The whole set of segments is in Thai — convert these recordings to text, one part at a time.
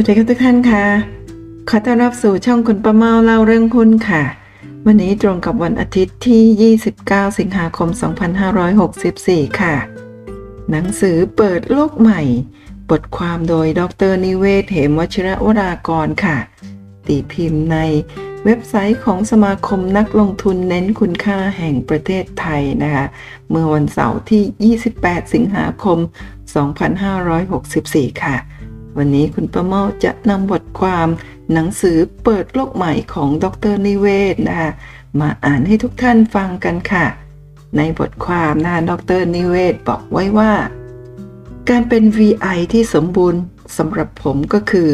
วัสดีครับทุกท่านค่ะ ขอต้อนรับสู่ช่องคุณประเมาเล่าเรื่องหุ้นค่ะ วันนี้ตรงกับวันอาทิตย์ที่ 29 สิงหาคม 2564 ค่ะ หนังสือเปิดโลกใหม่ บทความโดยดรนิเวศ เหมวชิระวรากรค่ะ ตีพิมพ์ในเว็บไซต์ของสมาคมนักลงทุนเน้นคุณค่าแห่งประเทศไทยนะคะ เมื่อวันเสาร์ที่ 28 สิงหาคม 2564 ค่ะ วันนี้คุณประเมาจะนำบทความหนังสือเปิดโลกใหม่ของดรนิเวศนะคะมาอ่านให้ทุกท่านฟังกันค่ะ ในบทความนะดรนิเวศบอกไว้ว่า การเป็น VI ที่สมบูรณ์สำหรับผมก็คือ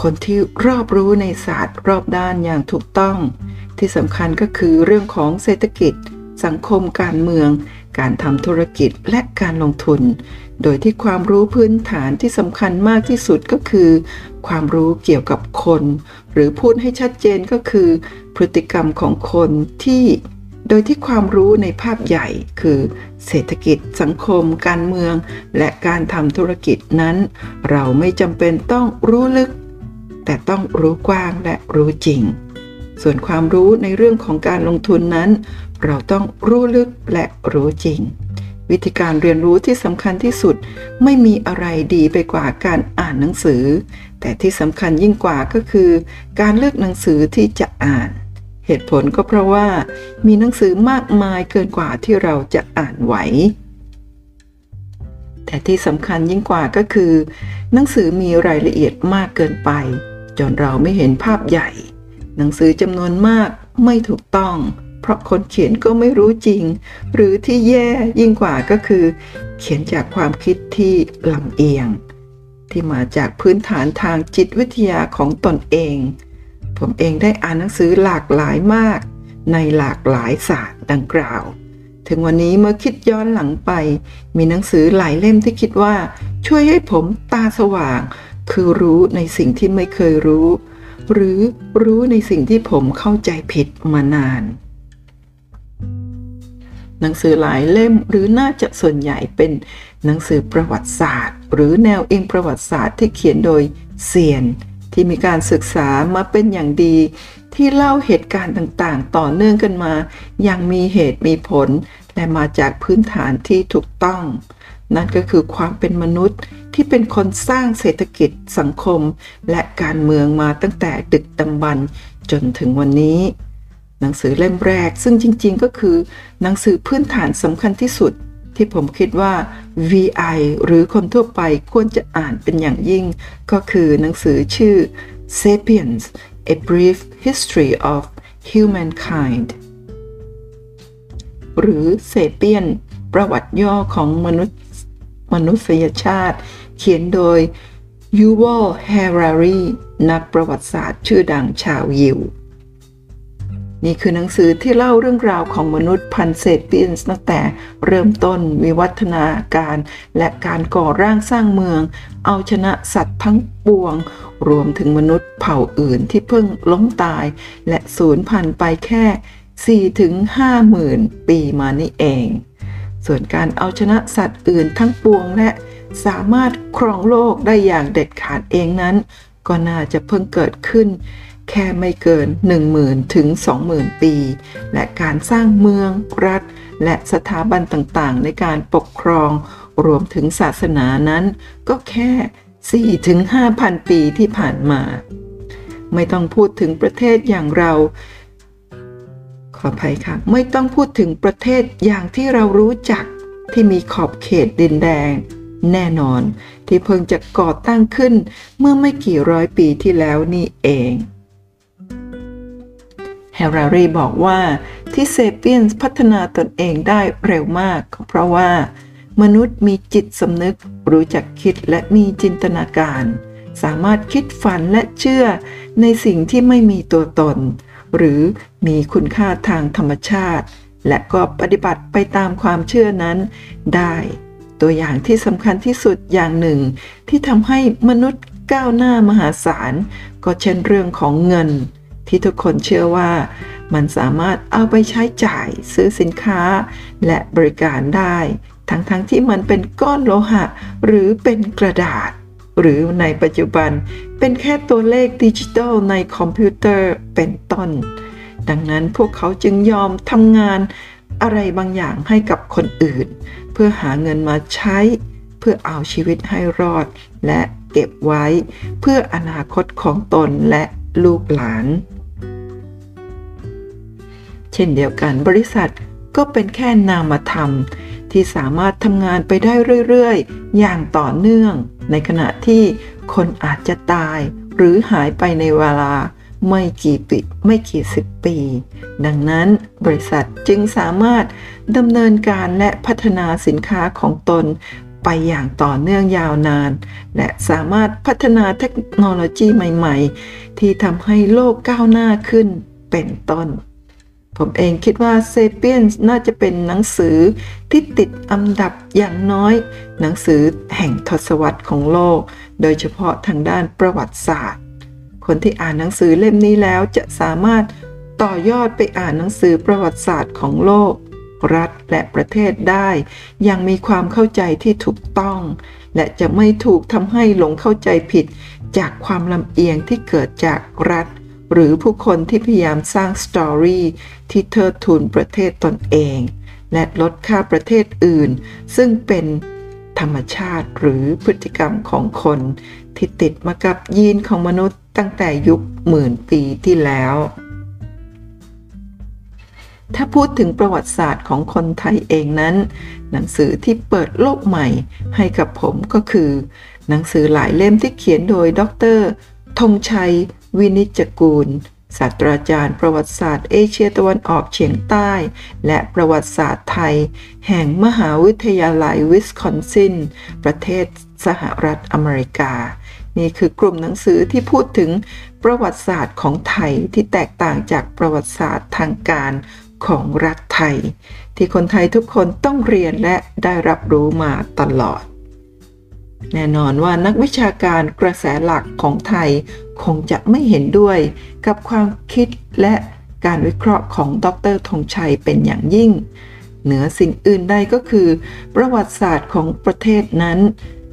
คนที่รอบรู้ในศาสตร์รอบด้านอย่างถูกต้อง ที่สำคัญก็คือเรื่องของเศรษฐกิจ สังคมการเมือง การทำธุรกิจและการลงทุน โดยที่ความรู้พื้นฐานที่สำคัญมากที่สุดก็คือ ความรู้เกี่ยวกับคน หรือพูดให้ชัดเจนก็คือ พฤติกรรมของคนที่ โดยที่ความรู้ในภาพใหญ่คือ เศรษฐกิจ สังคม การเมือง และการทำธุรกิจนั้น เราไม่จำเป็นต้องรู้ลึก แต่ต้องรู้กว้างและรู้จริง ส่วนความรู้ในเรื่องของการลงทุนนั้น เราต้องรู้ลึกและรู้จริง วิธีการเรียนรู้ที่สำคัญที่สุด ไม่มีอะไรดีไปกว่าการอ่านหนังสือ แต่ที่สำคัญยิ่งกว่าก็คือ การเลือกหนังสือที่จะอ่าน เหตุผลก็เพราะว่า มีหนังสือมากมายเกินกว่าที่เราจะอ่านไหว แต่ที่สำคัญยิ่งกว่าก็คือ หนังสือมีรายละเอียดมากเกินไป จนเราไม่เห็นภาพใหญ่ หนังสือจำนวนมากไม่ถูกต้อง เพราะคนเขียนก็ไม่รู้จริง หรือที่แย่ยิ่งกว่าก็คือ เขียนจากความคิดที่ลำเอียง ที่มาจากพื้นฐานทางจิตวิทยาของตนเอง ผมเองได้อ่านหนังสือหลากหลายมาก ในหลากหลายศาสตร์ดังกล่าว ถึงวันนี้เมื่อคิดย้อนหลังไป มีหนังสือหลายเล่มที่คิดว่า ช่วยให้ผมตาสว่าง คือรู้ในสิ่งที่ไม่เคยรู้ หรือรู้ในสิ่งที่ผมเข้าใจผิดมานาน หนังสือหลายเล่มหรือน่าจะส่วนใหญ่เป็นหนังสือประวัติศาสตร์ หรือแนวอิงประวัติศาสตร์ที่เขียนโดยเซียน ที่มีการศึกษามาเป็นอย่างดี ที่เล่าเหตุการณ์ต่างๆ ต่อเนื่องกันมา อย่างมีเหตุมีผลและมาจากพื้นฐานที่ถูกต้อง นั่นก็คือความเป็นมนุษย์ที่เป็นคนสร้างเศรษฐกิจสังคม และการเมืองมาตั้งแต่ดึกดำบรรจนถึงวันนี้ หนังสือเล่มแรก ซึ่งจริงๆก็คือ หนังสือพื้นฐานสำคัญที่สุด ที่ผมคิดว่า VI หรือคนทั่วไปควรจะอ่านเป็นอย่างยิ่ง ก็คือหนังสือชื่อ Sapiens A Brief History of Humankind หรือเซเปียน ประวัติย่อของมนุษย์มนุษยชาติ เขียนโดยยูวอลแฮรารีนักประวัติศาสตร์ชื่อดังชาวยิว นี่คือหนังสือที่เล่าเรื่องราวของมนุษย์พันเซเปียนตั้งแต่เริ่มต้นวิวัฒนาการ และการก่อร่างสร้างเมือง เอาชนะสัตว์ทั้งปวง รวมถึงมนุษย์เผ่าอื่นที่เพิ่งล้มตาย และสูญพันธุ์ไปแค่ 4 ถึง 5 หมื่นปีมานี่เอง ส่วนการเอาชนะสัตว์อื่นทั้งปวงและสามารถครองโลกได้อย่างเด็ดขาดเองนั้น ก็น่าจะเพิ่งเกิดขึ้น แค่ไม่เกิน 10,000 ถึง 20,000 ปี และการสร้างเมืองรัฐ และสถาบันต่างๆ ในการปกครองรวมถึงศาสนานั้น ก็แค่4ถึง5,000 ปีที่ผ่านมา ไม่ต้องพูดถึงประเทศอย่างเรา ขออภัยค่ะ ไม่ต้องพูดถึงประเทศอย่างที่เรารู้จักที่มีขอบเขตดินแดงแน่นอนที่เพิ่งจะก่อตั้งขึ้นเมื่อไม่กี่ร้อยปีที่แล้วนี่เอง ฮร์รารีบอกว่าที่เซเปียนพัฒนาตนเองได้เร็วมากเพราะว่า มนุษย์มีจิตสำนึกรู้จักคิดและมีจินตนาการ สามารถคิดฝันและเชื่อในสิ่งที่ไม่มีตัวตน หรือมีคุณค่าทางธรรมชาติ และก็ปฏิบัติไปตามความเชื่อนั้นได้ ตัวอย่างที่สำคัญที่สุดอย่างหนึ่ง ที่ทำให้มนุษย์ก้าวหน้ามหาศาลก็เช่นเรื่องของเงิน ที่ทุกคนเชื่อว่ามันสามารถเอาไปใช้จ่ายซื้อสินค้า และบริการได้ ทั้งๆทที่มันเป็นก้อนโลหะ หรือเป็นกระดาษ หรือในปัจจุบันเป็นแค่ตัวเลขดิจิทัลในคอมพิวเตอร์เป็นต้น ดังนั้นพวกเขาจึงยอมทำงานอะไรบางอย่างให้กับคนอื่น เพื่อหาเงินมาใช้ เพื่อเอาชีวิตให้รอด และเก็บไว้ เพื่ออนาคตของตนและลูกหลาน ช่นเดียวกันบริษัทก็เป็นแค่นามธรรม ที่สามารถทำงานไปได้เรื่อยๆ อย่างต่อเนื่อง ในขณะที่คนอาจจะตาย หรือหายไปในเวลาไม่กี่ปีไม่กี่สิบปี ดังนั้นบริษัทจึงสามารถดำเนินการและพัฒนาสินค้าของตนไปอย่างต่อเนื่องยาวนาน และสามารถพัฒนาเทคโนโลยีใหม่ ๆ ที่ทำให้โลกก้าวหน้าขึ้นเป็นต้น ผมเองคิดว่าเซเปียนน่าจะเป็นหนังสือที่ติดอันดับอย่างน้อย หนังสือแห่งทศวรรษของโลก โดยเฉพาะทางด้านประวัติศาสตร์ คนที่อ่านหนังสือเล่มนี้แล้วจะสามารถต่อยอดไปอ่านหนังสือประวัติศาสตร์ของโลก รัฐและประเทศได้ยังมีความเข้าใจที่ถูกต้อง และจะไม่ถูกทำให้หลงเข้าใจผิด จากความลำเอียงที่เกิดจากรัฐ หรือผู้คนที่พยายามสร้างสตอรี่ที่เทิดทูนประเทศตนเอง และลดค่าประเทศอื่น ซึ่งเป็นธรรมชาติหรือพฤติกรรมของคนที่ติดมากับยีนของมนุษย์ตั้งแต่ยุคหมื่นปีที่แล้ว ถ้าพูดถึงประวัติศาสตร์ของคนไทยเองนั้น หนังสือที่เปิดโลกใหม่ให้กับผมก็คือ หนังสือหลายเล่มที่เขียนโดยดรธงชัย วินิจกูลศาสตราจารย์ประวัติศาสตร์เอเชียตะวันออกเฉียงใต้ และประวัติศาสตร์ไทย แห่งมหาวิทยาลัยวิสคอนซิน ประเทศสหรัฐอเมริกา นี่คือกลุ่มหนังสือที่พูดถึงประวัติศาสตร์ของไทยที่แตกต่างจากประวัติศาสตร์ทางการของรัฐไทย ที่คนไทยทุกคนต้องเรียนและได้รับรู้มาตลอด แน่นอนว่านักวิชาการกระแสหลักของไทยคงจะไม่เห็นด้วยกับความคิดและการวิเคราะห์ของดรธงชัยเป็นอย่างยิ่ง เหนือสิ่งอื่นใดก็คือ ประวัติศาสตร์ของประเทศนั้น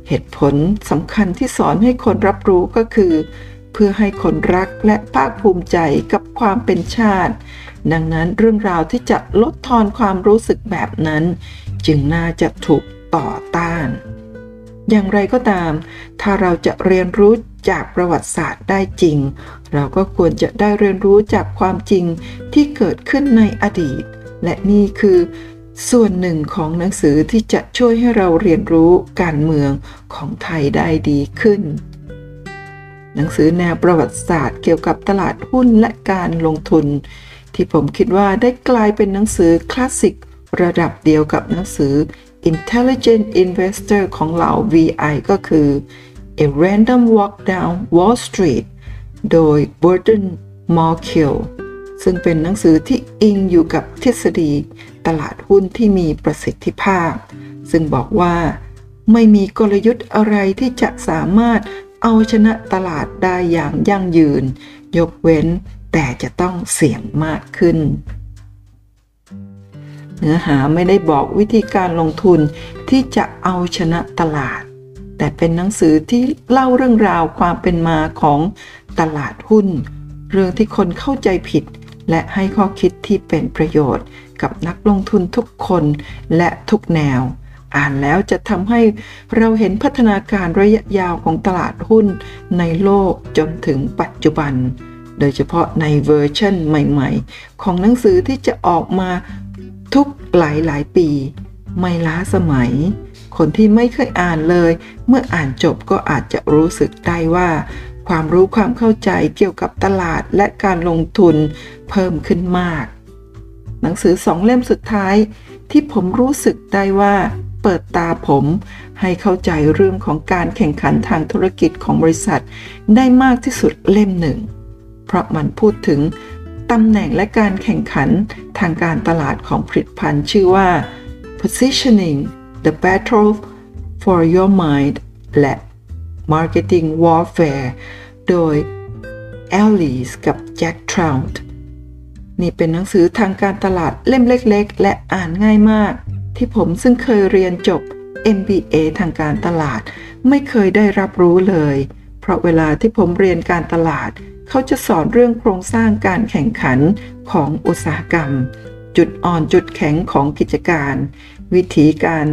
เหตุผลสำคัญที่สอนให้คนรับรู้ก็คือ เพื่อให้คนรักและภาคภูมิใจกับความเป็นชาติ ดังนั้นเรื่องราวที่จะลดทอนความรู้สึกแบบนั้น จึงน่าจะถูกต่อต้าน อย่างไรก็ตาม ถ้าเราจะเรียนรู้จากประวัติศาสตร์ได้จริง เราก็ควรจะได้เรียนรู้จากความจริงที่เกิดขึ้นในอดีต และนี่คือส่วนหนึ่งของหนังสือที่จะช่วยให้เราเรียนรู้การเมืองของไทยได้ดีขึ้น หนังสือแนวประวัติศาสตร์เกี่ยวกับตลาดหุ้นและการลงทุน ที่ผมคิดว่าได้กลายเป็นหนังสือคลาสสิกระดับเดียวกับหนังสือ Intelligent Investor ของเหล่า VI ก็คือ A Random Walk Down Wall Street โดย Burton Malkiel ซึ่งเป็นหนังสือที่อิงอยู่กับทฤษฎีตลาดหุ้นที่มีประสิทธิภาพ ซึ่งบอกว่าไม่มีกลยุทธ์อะไรที่จะสามารถเอาชนะตลาดได้อย่างยั่งยืน ยกเว้นแต่จะต้องเสี่ยงมากขึ้น เนื้อหาไม่ได้บอกวิธีการลงทุนที่จะเอาชนะตลาด แต่เป็นหนังสือที่เล่าเรื่องราวความเป็นมาของตลาดหุ้น เรื่องที่คนเข้าใจผิด และให้ข้อคิดที่เป็นประโยชน์ กับนักลงทุนทุกคนและทุกแนว อ่านแล้วจะทำให้เราเห็นพัฒนาการระยะยาวของตลาดหุ้นในโลกจนถึงปัจจุบันโดยเฉพาะในเวอร์ชันใหม่ ๆ ของหนังสือที่จะออกมา ทุกหลายๆปี ไม่ล้าสมัย คนที่ไม่เคยอ่านเลย เมื่ออ่านจบก็อาจจะรู้สึกได้ว่า ความรู้ความเข้าใจเกี่ยวกับตลาดและการลงทุนเพิ่มขึ้นมาก หนังสือสองเล่มสุดท้าย ที่ผมรู้สึกได้ว่า เปิดตาผม ให้เข้าใจเรื่องของการแข่งขันทางธุรกิจของบริษัท ได้มากที่สุดเล่มหนึ่ง เพราะมันพูดถึง ตำแหน่งและการแข่งขันทางการตลาดของผลิตภัณฑ์ชื่อว่า positioning the battle for your mind และ marketing warfare โดย Alice กับ Jack Trout นี่เป็นหนังสือทางการตลาดเล่มเล็ก ๆ และอ่านง่ายมาก ที่ผมซึ่งเคยเรียนจบ MBA ทางการตลาด ไม่เคยได้รับรู้เลย ราะเวลาที่ผมเรียนการตลาด เขาจะสอนเรื่องโครงสร้างการแข่งขันของอุตสาหกรรม จุดอ่อนจุดแข็งของกิจการ วิธีการ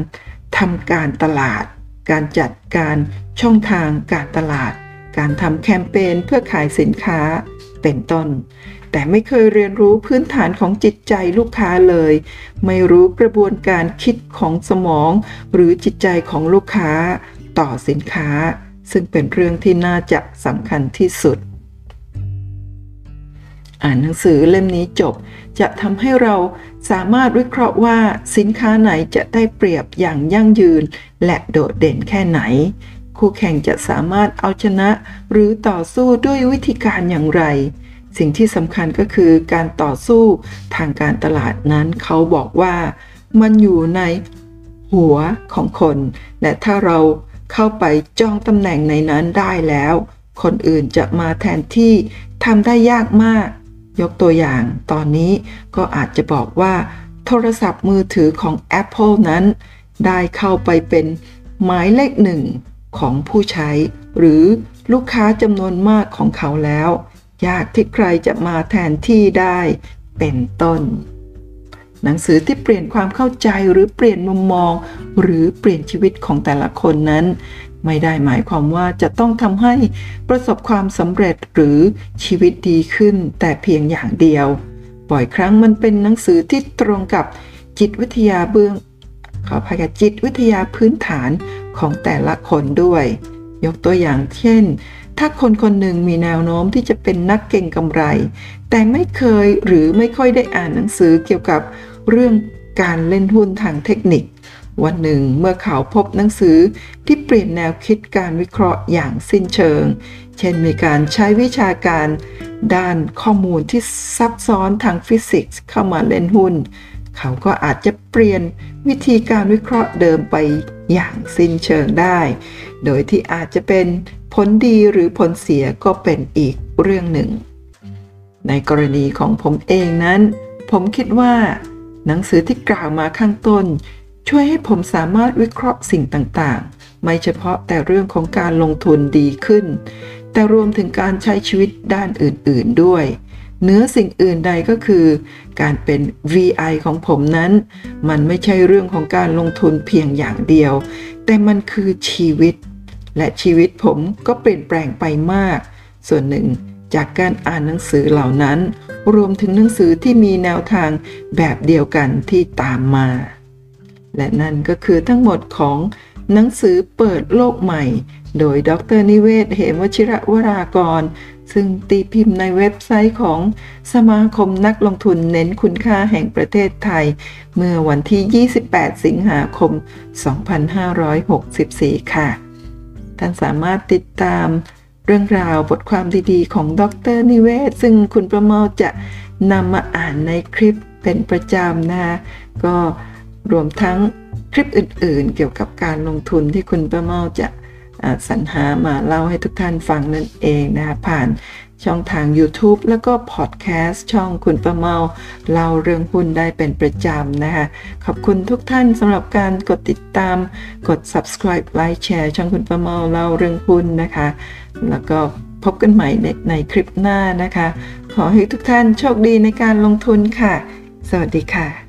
ทำการตลาด การจัดการช่องทางการตลาด การทำแคมเปญเพื่อขายสินค้าเป็นต้น แต่ไม่เคยเรียนรู้พื้นฐานของจิตใจลูกค้าเลย ไม่รู้กระบวนการคิดของสมอง หรือจิตใจของลูกค้าต่อสินค้า ซึ่งเป็นเรื่องที่น่าจะสำคัญที่สุด อ่านหนังสือเล่มนี้จบจะทำให้เราสามารถวิเคราะห์ว่าสินค้าไหนจะได้เปรียบอย่างยั่งยืน และโดดเด่นแค่ไหน คู่แข่งจะสามารถเอาชนะ หรือต่อสู้ด้วยวิธีการอย่างไร สิ่งที่สำคัญก็คือการต่อสู้ทางการตลาดนั้นเขาบอกว่ามันอยู่ในหัวของคน และถ้าเรา เข้าไปจ้องตำแหน่งในนั้นได้แล้ว คนอื่นจะมาแทนที่ทำได้ยากมาก ยกตัวอย่างตอนนี้ก็อาจจะบอกว่า โทรศัพท์มือถือของ Apple นั้น ได้เข้าไปเป็นหมายเลขหนึ่งของผู้ใช้ หรือลูกค้าจำนวนมากของเขาแล้ว ยากที่ใครจะมาแทนที่ได้เป็นต้น หนังสือที่เปลี่ยนความเข้าใจหรือเปลี่ยนมุมมอง หรือเปลี่ยนชีวิตของแต่ละคนนั้น ไม่ได้หมายความว่าจะต้องทำให้ประสบความสำเร็จหรือชีวิตดีขึ้น แต่เพียงอย่างเดียว บ่อยครั้งมันเป็นหนังสือที่ตรงกับจิตวิทยาเบื้องขออภัยกับจิตวิทยาพื้นฐานของแต่ละคนด้วย ยกตัวอย่างเช่น ถ้าคนคนหนึ่งมีแนวโน้มที่จะเป็นนักเก่งกำไร แต่ไม่เคยหรือไม่ค่อยได้อ่านหนังสือเกี่ยวกับ เรื่องการเล่นหุ้นทางเทคนิค วันหนึ่งเมื่อเขาพบหนังสือที่เปลี่ยนแนวคิดการวิเคราะห์อย่างสิ้นเชิง เช่นมีการใช้วิชาการด้านข้อมูลที่ซับซ้อนทางฟิสิกส์เข้ามาเล่นหุ้น เขาก็อาจจะเปลี่ยนวิธีการวิเคราะห์เดิมไปอย่างสิ้นเชิงได้ โดยที่อาจจะเป็นผลดีหรือผลเสียก็เป็นอีกเรื่องหนึ่ง ในกรณีของผมเองนั้น ผมคิดว่า หนังสือที่กล่าวมาข้างต้น ช่วยให้ผมสามารถวิเคราะห์สิ่งต่างๆ ไม่เฉพาะแต่เรื่องของการลงทุนดีขึ้น แต่รวมถึงการใช้ชีวิตด้านอื่น ๆด้วยเนื้อสิ่งอื่นใดก็คือ การเป็น VI ของผมนั้น มันไม่ใช่เรื่องของการลงทุนเพียงอย่างเดียว แต่มันคือชีวิต และชีวิตผมก็เปลี่ยนแปลงไปมาก ส่วนหนึ่ง จากการอ่านหนังสือเหล่านั้น รวมถึงหนังสือที่มีแนวทางแบบเดียวกันที่ตามมา และนั่นก็คือทั้งหมดของหนังสือเปิดโลกใหม่ โดยดรนิเวศ เหมวชิระวรากร ซึ่งตีพิมพ์ในเว็บไซต์ของสมาคมนักลงทุนเน้นคุณค่าแห่งประเทศไทย เมื่อวันที่ 28 สิงหาคม 2564 ค่ะ ท่านสามารถติดตาม เรื่องราวบทความดีๆ ของดรนิเวศ ซึ่งคุณประเมาจะนำมาอ่านในคลิปเป็นประจำนะคะก็รวมทั้งคลิปอื่นๆ เกี่ยวกับการลงทุนที่คุณประเมาจะสรรหามาเล่าให้ทุกท่านฟังนั่นเองนะคะผ่านช่องทาง YouTube แล้วก็พอดแคสต์ช่องคุณประเมาเล่าเรื่องหุ้นได้เป็นประจำนะคะ ขอบคุณทุกท่านสำหรับการกดติดตามกด subscribe ไลค์แชร์ช่องคุณประเมาเล่าเรื่องหุ้นนะคะ แล้วก็พบกันใหม่ในคลิปหน้านะคะ ขอให้ทุกท่านโชคดีในการลงทุนค่ะ สวัสดีค่ะ